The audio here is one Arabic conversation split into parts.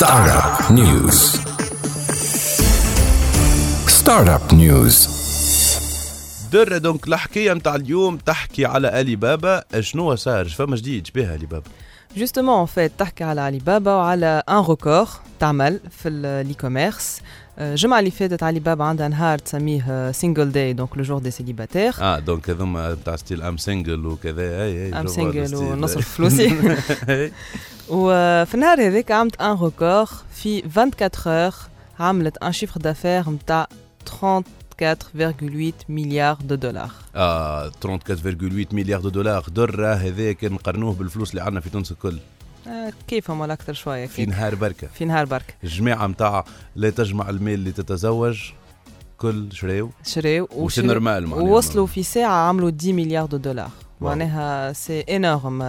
Startup News. Startup News. درة donc الحكاية نتاع اليوم تحكي على علي بابا شنو صار فما جديد شبيها علي بابا Justement, en fait, تحكي على علي بابا وعلى un record تعمل في ال e-commerce الجمعة اللي فاتت علي بابا عندها نهار تسميه Single Day donc le jour des célibataires آه donc هذوما نتاع still I'm single وكذا. أي I'm single. ونصرف فلوسي. وفي النهار هذاك عملت un record في 24 heures عملت un chiffre d'affaires نتاع 34,8 milliards de dollars آه 34.8 milliards de dollars درة هذاك نقارنوه بالفلوس اللي عندنا في تونس الكل. آه، كيفهم ولا أكثر شوية؟ في كيف؟ نهار بركة. في نهار برك الجماعة نتاع لا تجمع المال لتتزوج كل شراو شراو و c'est normal. ووصلوا في ساعة عملوا 10 milliards de dollars. معناها c'est énorme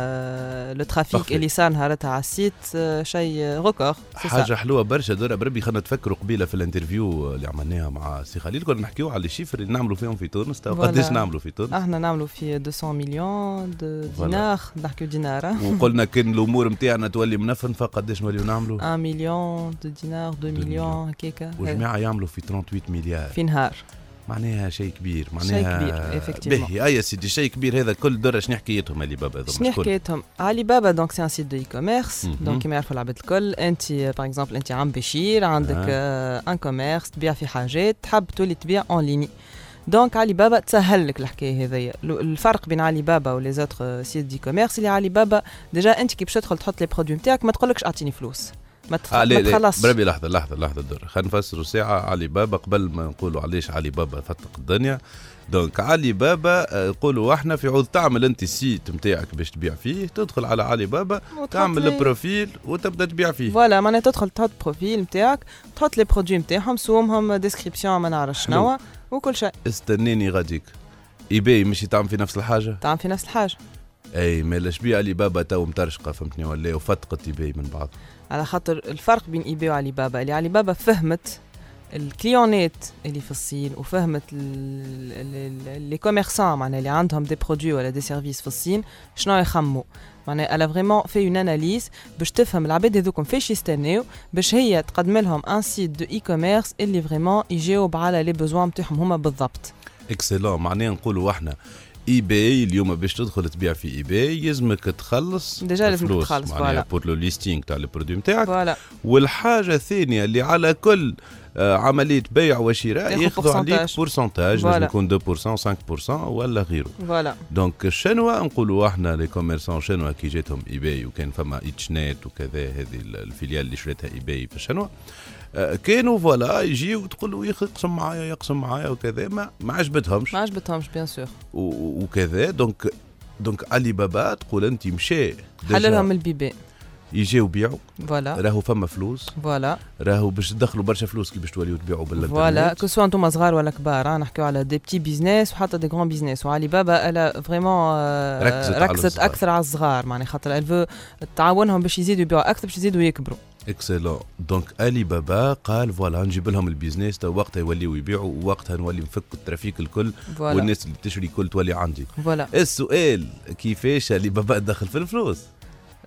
le trafic. اللي صار نهارتها على ال site آه، شيء record حاجة حلوة برشا درة بربي خلينا نتفكروا قبيلة في ال interview اللي عملناها مع سي خليل كنا نحكيو على ال chiffre اللي نعملوا فيهم في تونس. قداش نعملوا في تونس إحنا نعملوا في 200 مليون. دينار نحكيو دينار. وقلنا كان الأمور نتاعنا تولي منفن فقداش نوليو نعملوا 1 مليون دينار 2 مليون. هكاكا وجماعة يعملوا في 38 مليار في نهار معناها شيء كبير شيء معناها كبير، effectivement. باهي اي يا سيدي شيء كبير. هذا كل درة شنو حكايتهم علي بابا؟ هذوما شنو؟ حكايتهم علي بابا donc c'est un site de e-commerce. donc كيما يعرفوا العباد الكل انت par exemple انت عم بشير عندك آه. un commerce تبيع في حاجات تحب تولي تبيع en ligne donc علي بابا تسهل لك الحكاية هذيا الفرق بين علي بابا و les autres sites d'e-commerce اللي علي بابا déjà انت كي باش تدخل تحط les produits نتاعك ما تقولكش اعطيني فلوس ما تخ- آه ما تخلصش. بربي لحظة لحظة لحظة درة خلينا نفسروا ساعة. علي بابا قبل ما نقولوا علاش علي بابا فتق الدنيا. donc علي بابا آه، يقولوا إحنا في عوض تعمل انت ال site نتاعك باش تبيع فيه. تدخل على علي بابا تعمل le- ال profil وتبدأ تبيع فيه. voilà معناها تدخل تحط profil نتاعك تحط les produits نتاعهم سومهم description ما نعرف شنو وكل شيء. استناني غاديك. ايباي مش تعمل في نفس الحاجة؟ تعمل في نفس الحاجة. أي ما لاش بيع علي بابا تو مترشقة فهمتني ولا وفتقت إيباي من بعض. على خاطر الفرق بين إيباي وعلي بابا اللي علي بابا فهمت الكليونات اللي في الصين وفهمت les commerçants معناها اللي عندهم des produits ولا des services في الصين شنو يخموا معناها elle a vraiment fait une analyse باش تفهم العباد هذوكم فاش يستناو باش هي تقدم لهم un site de e-commerce اللي vraiment يجاوب على les besoins نتاعهم هما بالضبط. excellent معناها نقولوا إحنا اي باي اليوم باش تدخل تبيع في اي باي يلزمك تخلص déjà لازمك تخلص، معناها. pour le listing تاع ال produit نتاعك voilà والحاجة الثانية اللي على كل آه، عملية بيع وشراء ياخذوا عليك. pourcentage. لازم يكون 2% 5% ولا غيره voilà donc الشنوة نقولوا إحنا les commerçants شنوة كي جاتهم اي باي وكان فما EachNet وكذا هذه ال filiale اللي شريتها اي باي في الشنوة آه، كانوا voilà يجيو تقول له يقسم معايا يقسم معايا وكذا. ما ما عجبتهمش. ما عجبتهمش bien sûr وكذا. donc donc علي بابا تقول أنت مشى حللهم البيبان يجيو بيعوا voilà راهو فما فلوس. voilà راهو باش تدخلوا برشا فلوس كي باش توليو تبيعوا بالانترنت voilà que ce soit أنتم صغار ولا كبار آه، نحكيو على des petits business وحتى des grands business وعلي بابا elle a vraiment ركزت على ركزت الصغار. أكثر على الصغار. معناها خاطر il faut تعاونهم باش يزيدوا يبيعوا أكثر باش يزيدوا يكبروا. excellent donc علي بابا قال voilà نجيب لهم ال business تو وقتها يوليو يبيعوا ووقتها نولي نفك ال trafic الكل voilà والناس اللي تشري كل تولي عندي. voilà السؤال كيفاش علي بابا دخل في الفلوس؟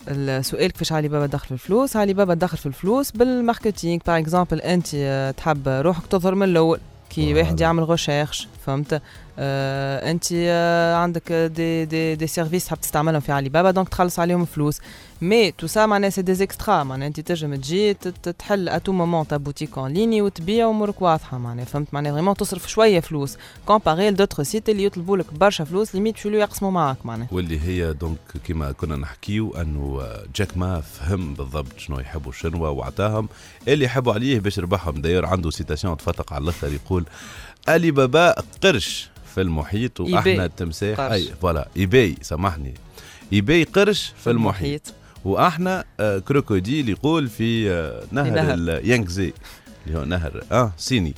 السؤال كيفاش علي بابا دخل في الفلوس؟ علي بابا دخل في الفلوس بال marketing. par exemple انت تحب روحك تظهر من الأول. كي. واحد يعمل recherche فهمت؟ آه انت آه عندك des des des services تحب تستعملهم في علي بابا donc تخلص عليهم فلوس. mais tout ça معناها c'est des extras معناها انت تنجم تجي تحل à tout moment ta boutique en ligne وتبيع امورك واضحة معناها. فهمت؟ معناها vraiment تصرف شوية فلوس. comparé à d'autres sites اللي يطلبوا لك برشا فلوس limite شو يقسموا معاك معناها. واللي هي donc كما كنا نحكيو أنه جاك ما فهم بالضبط شنو يحبوا الشنوة وعطاهم اللي يحبوا عليه باش يربحهم. d'ailleurs عنده citation تفتق على الأخر يقول علي بابا قرش. في المحيط وإحنا التمساح. أي voilà. إيباي سامحني. إيباي قرش في المحيط. وأحنا آه، crocodile يقول في آه، نهر, نهر. اليانغزي اللي هو نهر آه صيني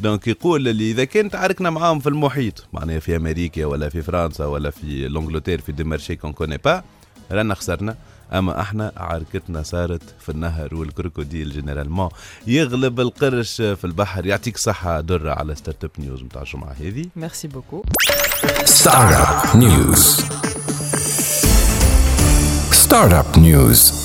donc يقول اللي إذا كان تعاركنا معاهم في المحيط معناها في أمريكا ولا في فرنسا ولا في l'Angleterre في des marchés qu'on connaît pas رانا خسرنا. أما أحنا عركتنا صارت في النهر وال crocodile généralement يغلب القرش في البحر يعطيك صحة درة على Startup News نتاع الجمعة هذه merci beaucoup Startup News. Startup News.